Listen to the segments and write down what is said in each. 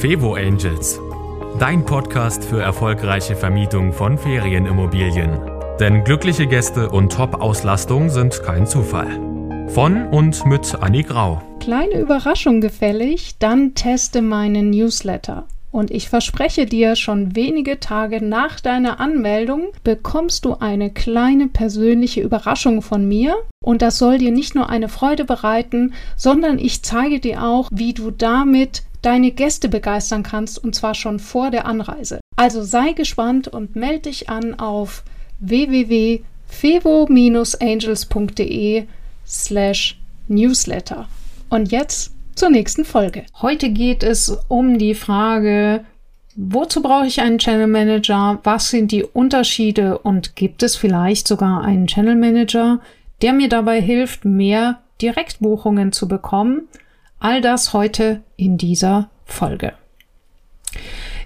Fevo Angels, dein Podcast für erfolgreiche Vermietung von Ferienimmobilien. Denn glückliche Gäste und Top-Auslastung sind kein Zufall. Von und mit Annie Grau. Kleine Überraschung gefällig, dann teste meinen Newsletter. Und ich verspreche dir, schon wenige Tage nach deiner Anmeldung bekommst du eine kleine persönliche Überraschung von mir. Und das soll dir nicht nur eine Freude bereiten, sondern ich zeige dir auch, wie du damit deine Gäste begeistern kannst, und zwar schon vor der Anreise. Also sei gespannt und melde dich an auf www.fevo-angels.de slash newsletter. Und jetzt zur nächsten Folge. Heute geht es um die Frage, wozu brauche ich einen Channel Manager? Was sind die Unterschiede? Und gibt es vielleicht sogar einen Channel Manager, der mir dabei hilft, mehr Direktbuchungen zu bekommen? All das heute in dieser Folge.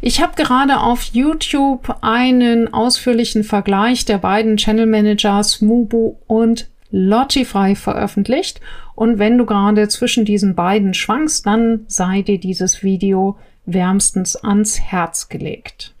Ich habe gerade auf YouTube einen ausführlichen Vergleich der beiden Channel Managers Mubu und Logify veröffentlicht. Und wenn du gerade zwischen diesen beiden schwankst, dann sei dir dieses Video wärmstens ans Herz gelegt.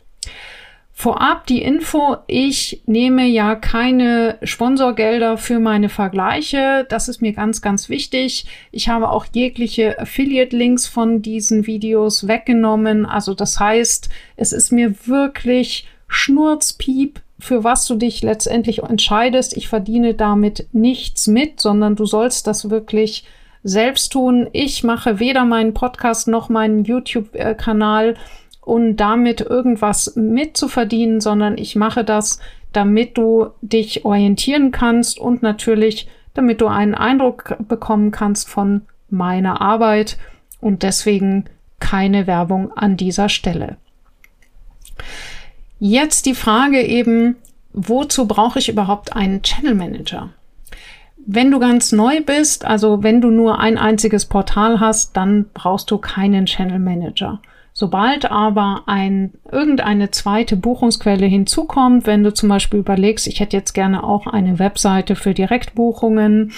Vorab die Info, ich nehme ja keine Sponsorgelder für meine Vergleiche. Das ist mir ganz, ganz wichtig. Ich habe auch jegliche Affiliate-Links von diesen Videos weggenommen. Also das heißt, es ist mir wirklich Schnurzpiep, für was du dich letztendlich entscheidest. Ich verdiene damit nichts mit, sondern du sollst das wirklich selbst tun. Ich mache weder meinen Podcast noch meinen YouTube-Kanal, um damit irgendwas mitzuverdienen, sondern ich mache das, damit du dich orientieren kannst und natürlich, damit du einen Eindruck bekommen kannst von meiner Arbeit und deswegen keine Werbung an dieser Stelle. Jetzt die Frage eben, wozu brauche ich überhaupt einen Channel Manager? Wenn du ganz neu bist, also wenn du nur ein einziges Portal hast, dann brauchst du keinen Channel Manager. Sobald aber ein, irgendeine zweite Buchungsquelle hinzukommt, wenn du zum Beispiel überlegst, ich hätte jetzt gerne auch eine Webseite für Direktbuchungen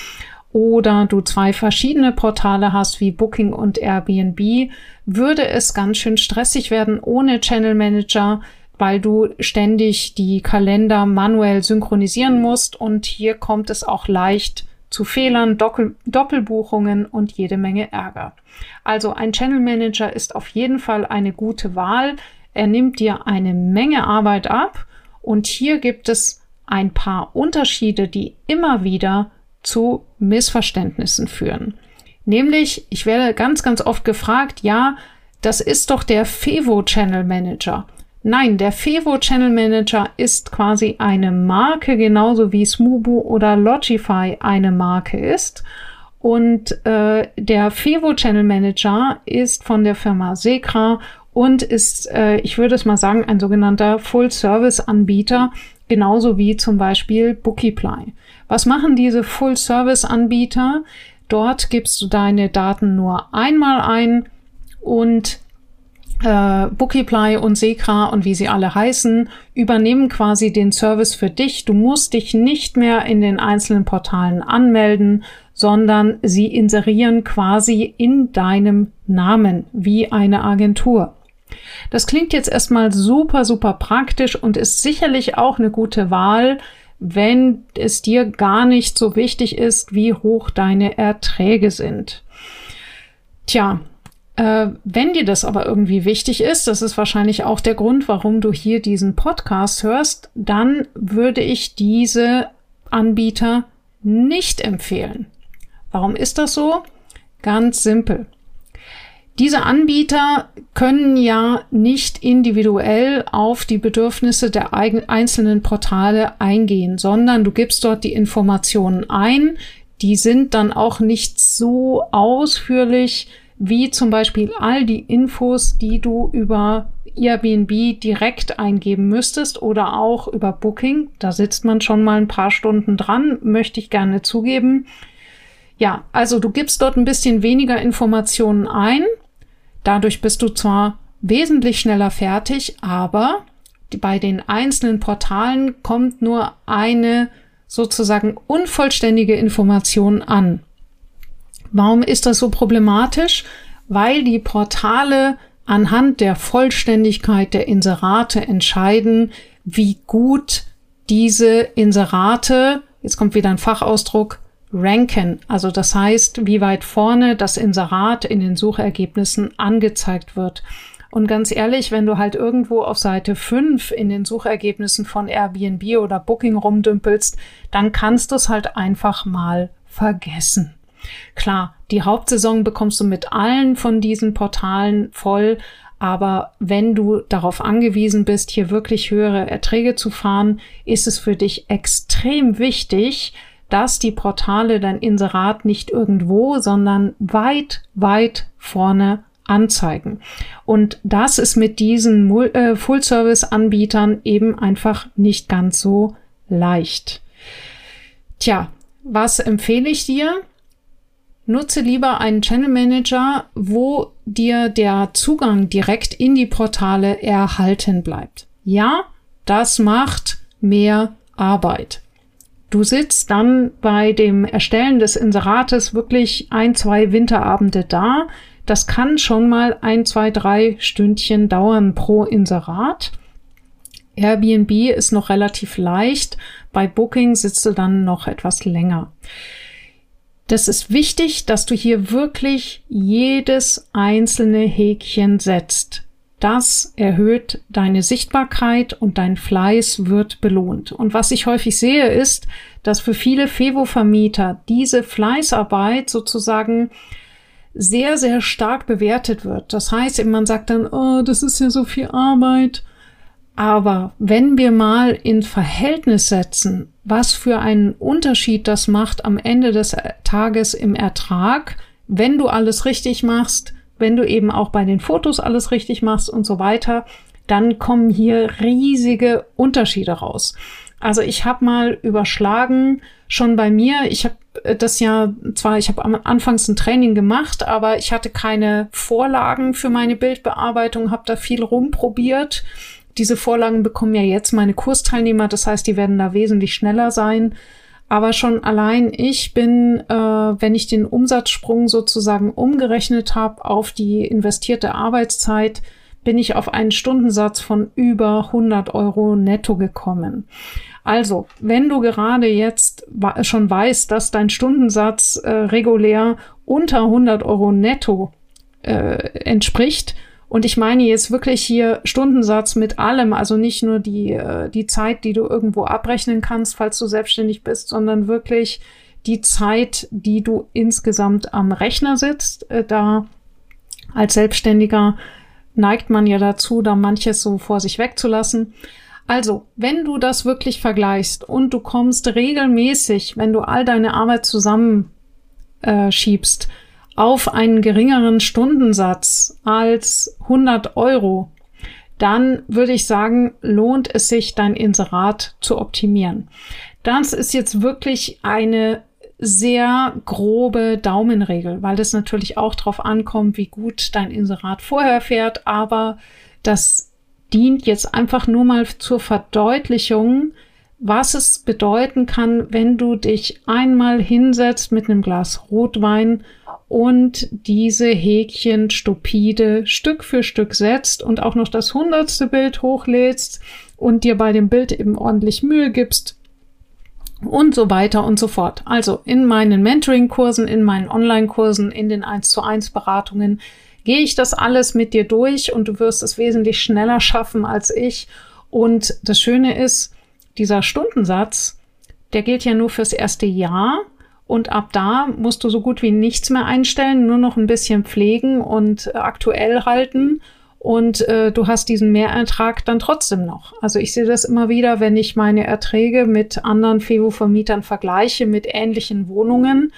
oder du zwei verschiedene Portale hast wie Booking und Airbnb, würde es ganz schön stressig werden ohne Channel Manager, weil du ständig die Kalender manuell synchronisieren musst und hier kommt es auch leicht zu Fehlern, Doppel Doppelbuchungen und jede Menge Ärger. Also ein Channel Manager ist auf jeden Fall eine gute Wahl. Er nimmt dir eine Menge Arbeit ab und hier gibt es ein paar Unterschiede, die immer wieder zu Missverständnissen führen. Nämlich, ich werde ganz, ganz oft gefragt, ja, das ist doch der Fevo Channel Manager. Nein, der Fevo Channel Manager ist quasi eine Marke, genauso wie Smubu oder Logify eine Marke ist. Und äh, der Fevo Channel Manager ist von der Firma Sekra und ist, äh, ich würde es mal sagen, ein sogenannter Full-Service-Anbieter, genauso wie zum Beispiel Bookiply. Was machen diese Full-Service-Anbieter? Dort gibst du deine Daten nur einmal ein und äh, Bookiply und Sekra und wie sie alle heißen, übernehmen quasi den Service für dich. Du musst dich nicht mehr in den einzelnen Portalen anmelden, sondern sie inserieren quasi in deinem Namen wie eine Agentur. Das klingt jetzt erstmal super, super praktisch und ist sicherlich auch eine gute Wahl, wenn es dir gar nicht so wichtig ist, wie hoch deine Erträge sind. Tja, äh, wenn dir das aber irgendwie wichtig ist, das ist wahrscheinlich auch der Grund, warum du hier diesen Podcast hörst, dann würde ich diese Anbieter nicht empfehlen. Warum ist das so? Ganz simpel. Diese Anbieter können ja nicht individuell auf die Bedürfnisse der einzelnen Portale eingehen, sondern du gibst dort die Informationen ein. Die sind dann auch nicht so ausführlich, wie zum Beispiel all die Infos, die du über Airbnb direkt eingeben müsstest oder auch über Booking. Da sitzt man schon mal ein paar Stunden dran, möchte ich gerne zugeben. Ja, also du gibst dort ein bisschen weniger Informationen ein. Dadurch bist du zwar wesentlich schneller fertig, aber bei den einzelnen Portalen kommt nur eine sozusagen unvollständige Information an. Warum ist das so problematisch? Weil die Portale anhand der Vollständigkeit der Inserate entscheiden, wie gut diese Inserate, jetzt kommt wieder ein Fachausdruck, ranken. Also das heißt, wie weit vorne das Inserat in den Suchergebnissen angezeigt wird. Und ganz ehrlich, wenn du halt irgendwo auf Seite 5 in den Suchergebnissen von Airbnb oder Booking rumdümpelst, dann kannst du es halt einfach mal vergessen. Klar, die Hauptsaison bekommst du mit allen von diesen Portalen voll, aber wenn du darauf angewiesen bist, hier wirklich höhere Erträge zu fahren, ist es für dich extrem wichtig, dass die Portale dein Inserat nicht irgendwo, sondern weit, weit vorne anzeigen. Und das ist mit diesen äh, Full-Service-Anbietern eben einfach nicht ganz so leicht. Tja, was empfehle ich dir? Nutze lieber einen Channel Manager, wo dir der Zugang direkt in die Portale erhalten bleibt. Ja, das macht mehr Arbeit. Du sitzt dann bei dem Erstellen des Inserates wirklich ein, zwei Winterabende da. Das kann schon mal ein, zwei, drei Stündchen dauern pro Inserat. Airbnb ist noch relativ leicht. Bei Booking sitzt du dann noch etwas länger. Das ist wichtig, dass du hier wirklich jedes einzelne Häkchen setzt. Das erhöht deine Sichtbarkeit und dein Fleiß wird belohnt. Und was ich häufig sehe, ist, dass für viele Fevo-Vermieter diese Fleißarbeit sozusagen sehr, sehr stark bewertet wird. Das heißt, man sagt dann, oh, das ist ja so viel Arbeit. Aber wenn wir mal in Verhältnis setzen, was für einen Unterschied das macht am Ende des Tages im Ertrag, wenn du alles richtig machst, wenn du eben auch bei den Fotos alles richtig machst und so weiter, dann kommen hier riesige Unterschiede raus. Also ich habe mal überschlagen, schon bei mir, ich habe das ja zwar, ich habe am anfangs ein Training gemacht, aber ich hatte keine Vorlagen für meine Bildbearbeitung, habe da viel rumprobiert diese Vorlagen bekommen ja jetzt meine Kursteilnehmer, das heißt, die werden da wesentlich schneller sein. Aber schon allein ich bin, äh, wenn ich den Umsatzsprung sozusagen umgerechnet habe auf die investierte Arbeitszeit, bin ich auf einen Stundensatz von über 100 Euro netto gekommen. Also, wenn du gerade jetzt schon weißt, dass dein Stundensatz äh, regulär unter 100 Euro netto äh, entspricht, und ich meine jetzt wirklich hier Stundensatz mit allem, also nicht nur die, äh, die Zeit, die du irgendwo abrechnen kannst, falls du selbstständig bist, sondern wirklich die Zeit, die du insgesamt am Rechner sitzt. Äh, da als Selbstständiger neigt man ja dazu, da manches so vor sich wegzulassen. Also, wenn du das wirklich vergleichst und du kommst regelmäßig, wenn du all deine Arbeit zusammenschiebst, äh, auf einen geringeren Stundensatz als 100 Euro, dann würde ich sagen, lohnt es sich, dein Inserat zu optimieren. Das ist jetzt wirklich eine sehr grobe Daumenregel, weil das natürlich auch darauf ankommt, wie gut dein Inserat vorher fährt, aber das dient jetzt einfach nur mal zur Verdeutlichung, was es bedeuten kann, wenn du dich einmal hinsetzt mit einem Glas Rotwein und diese Häkchen stupide Stück für Stück setzt und auch noch das hundertste Bild hochlädst und dir bei dem Bild eben ordentlich Mühe gibst und so weiter und so fort. Also in meinen Mentoring-Kursen, in meinen Online-Kursen, in den 1 zu 1 Beratungen gehe ich das alles mit dir durch und du wirst es wesentlich schneller schaffen als ich. Und das Schöne ist, dieser Stundensatz, der gilt ja nur fürs erste Jahr und ab da musst du so gut wie nichts mehr einstellen, nur noch ein bisschen pflegen und äh, aktuell halten. Und äh, du hast diesen Mehrertrag dann trotzdem noch. Also ich sehe das immer wieder, wenn ich meine Erträge mit anderen FEWO-Vermietern vergleiche, mit ähnlichen Wohnungen.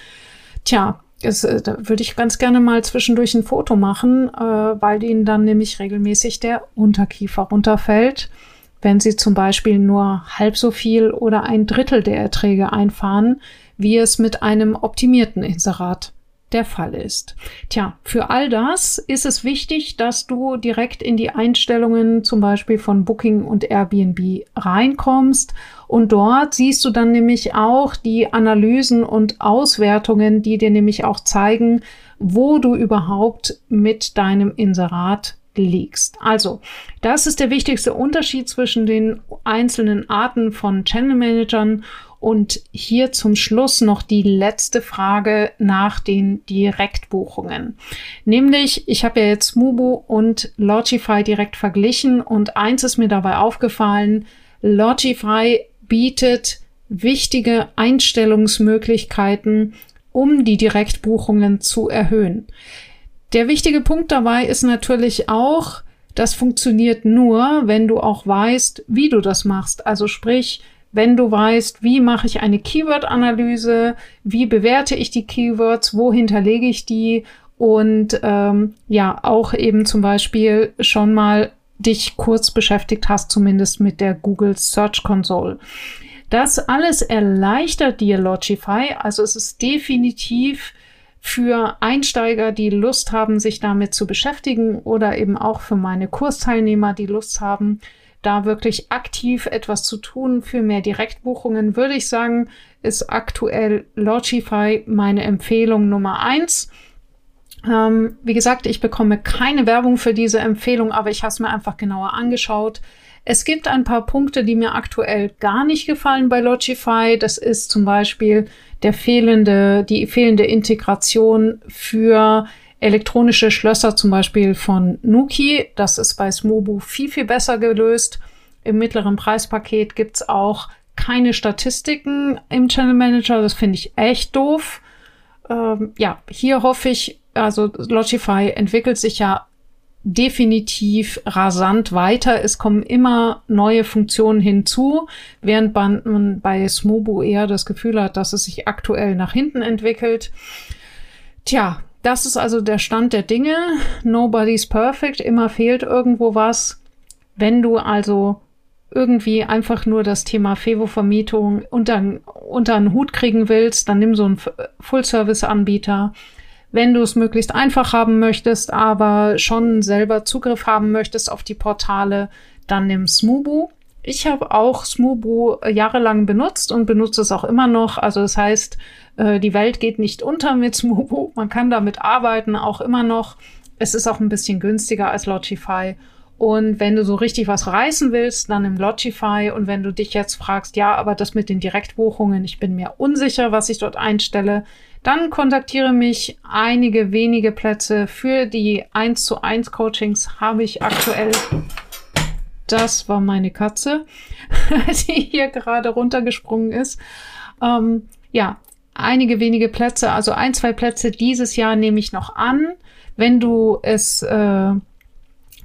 Tja, das, äh, da würde ich ganz gerne mal zwischendurch ein Foto machen, äh, weil ihnen dann nämlich regelmäßig der Unterkiefer runterfällt wenn sie zum Beispiel nur halb so viel oder ein Drittel der Erträge einfahren, wie es mit einem optimierten Inserat der Fall ist. Tja, für all das ist es wichtig, dass du direkt in die Einstellungen zum Beispiel von Booking und Airbnb reinkommst und dort siehst du dann nämlich auch die Analysen und Auswertungen, die dir nämlich auch zeigen, wo du überhaupt mit deinem Inserat liegst. Also, das ist der wichtigste Unterschied zwischen den einzelnen Arten von Channel Managern und hier zum Schluss noch die letzte Frage nach den Direktbuchungen. Nämlich, ich habe ja jetzt Mubu und Logify direkt verglichen und eins ist mir dabei aufgefallen, Logify bietet wichtige Einstellungsmöglichkeiten, um die Direktbuchungen zu erhöhen. Der wichtige Punkt dabei ist natürlich auch, das funktioniert nur, wenn du auch weißt, wie du das machst. Also sprich, wenn du weißt, wie mache ich eine Keyword-Analyse, wie bewerte ich die Keywords, wo hinterlege ich die und ähm, ja, auch eben zum Beispiel schon mal dich kurz beschäftigt hast, zumindest mit der Google Search Console. Das alles erleichtert dir Logify, also es ist definitiv für Einsteiger, die Lust haben, sich damit zu beschäftigen oder eben auch für meine Kursteilnehmer, die Lust haben, da wirklich aktiv etwas zu tun für mehr Direktbuchungen, würde ich sagen, ist aktuell Logify meine Empfehlung Nummer eins. Ähm, wie gesagt, ich bekomme keine Werbung für diese Empfehlung, aber ich habe es mir einfach genauer angeschaut. Es gibt ein paar Punkte, die mir aktuell gar nicht gefallen bei Logify. Das ist zum Beispiel der fehlende, die fehlende Integration für elektronische Schlösser zum Beispiel von Nuki. Das ist bei Smobu viel, viel besser gelöst. Im mittleren Preispaket gibt's auch keine Statistiken im Channel Manager. Das finde ich echt doof. Ähm, ja, hier hoffe ich, also Logify entwickelt sich ja definitiv rasant weiter. Es kommen immer neue Funktionen hinzu, während man bei Smobu eher das Gefühl hat, dass es sich aktuell nach hinten entwickelt. Tja, das ist also der Stand der Dinge. Nobody's perfect. Immer fehlt irgendwo was. Wenn du also irgendwie einfach nur das Thema Fevo-Vermietung unter, unter einen Hut kriegen willst, dann nimm so einen Full-Service-Anbieter. Wenn du es möglichst einfach haben möchtest, aber schon selber Zugriff haben möchtest auf die Portale, dann nimm Smubu. Ich habe auch Smubu jahrelang benutzt und benutze es auch immer noch. Also das heißt, äh, die Welt geht nicht unter mit Smubu. Man kann damit arbeiten, auch immer noch. Es ist auch ein bisschen günstiger als Logify. Und wenn du so richtig was reißen willst, dann im Logify. Und wenn du dich jetzt fragst, ja, aber das mit den Direktbuchungen, ich bin mir unsicher, was ich dort einstelle, dann kontaktiere mich. Einige wenige Plätze für die 1 zu 1 Coachings habe ich aktuell. Das war meine Katze, die hier gerade runtergesprungen ist. Ähm, ja, einige wenige Plätze, also ein, zwei Plätze dieses Jahr nehme ich noch an. Wenn du es, äh,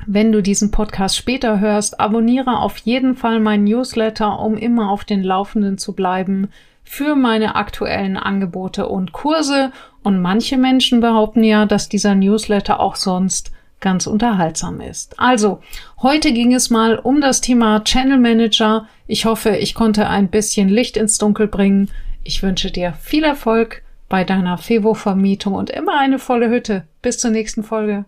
wenn du diesen Podcast später hörst, abonniere auf jeden Fall meinen Newsletter, um immer auf den Laufenden zu bleiben für meine aktuellen Angebote und Kurse. Und manche Menschen behaupten ja, dass dieser Newsletter auch sonst ganz unterhaltsam ist. Also, heute ging es mal um das Thema Channel Manager. Ich hoffe, ich konnte ein bisschen Licht ins Dunkel bringen. Ich wünsche dir viel Erfolg bei deiner Fevo-Vermietung und immer eine volle Hütte. Bis zur nächsten Folge.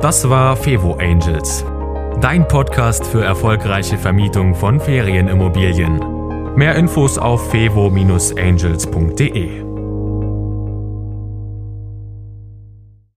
Das war Fevo Angels, dein Podcast für erfolgreiche Vermietung von Ferienimmobilien. Mehr Infos auf fevo-angels.de.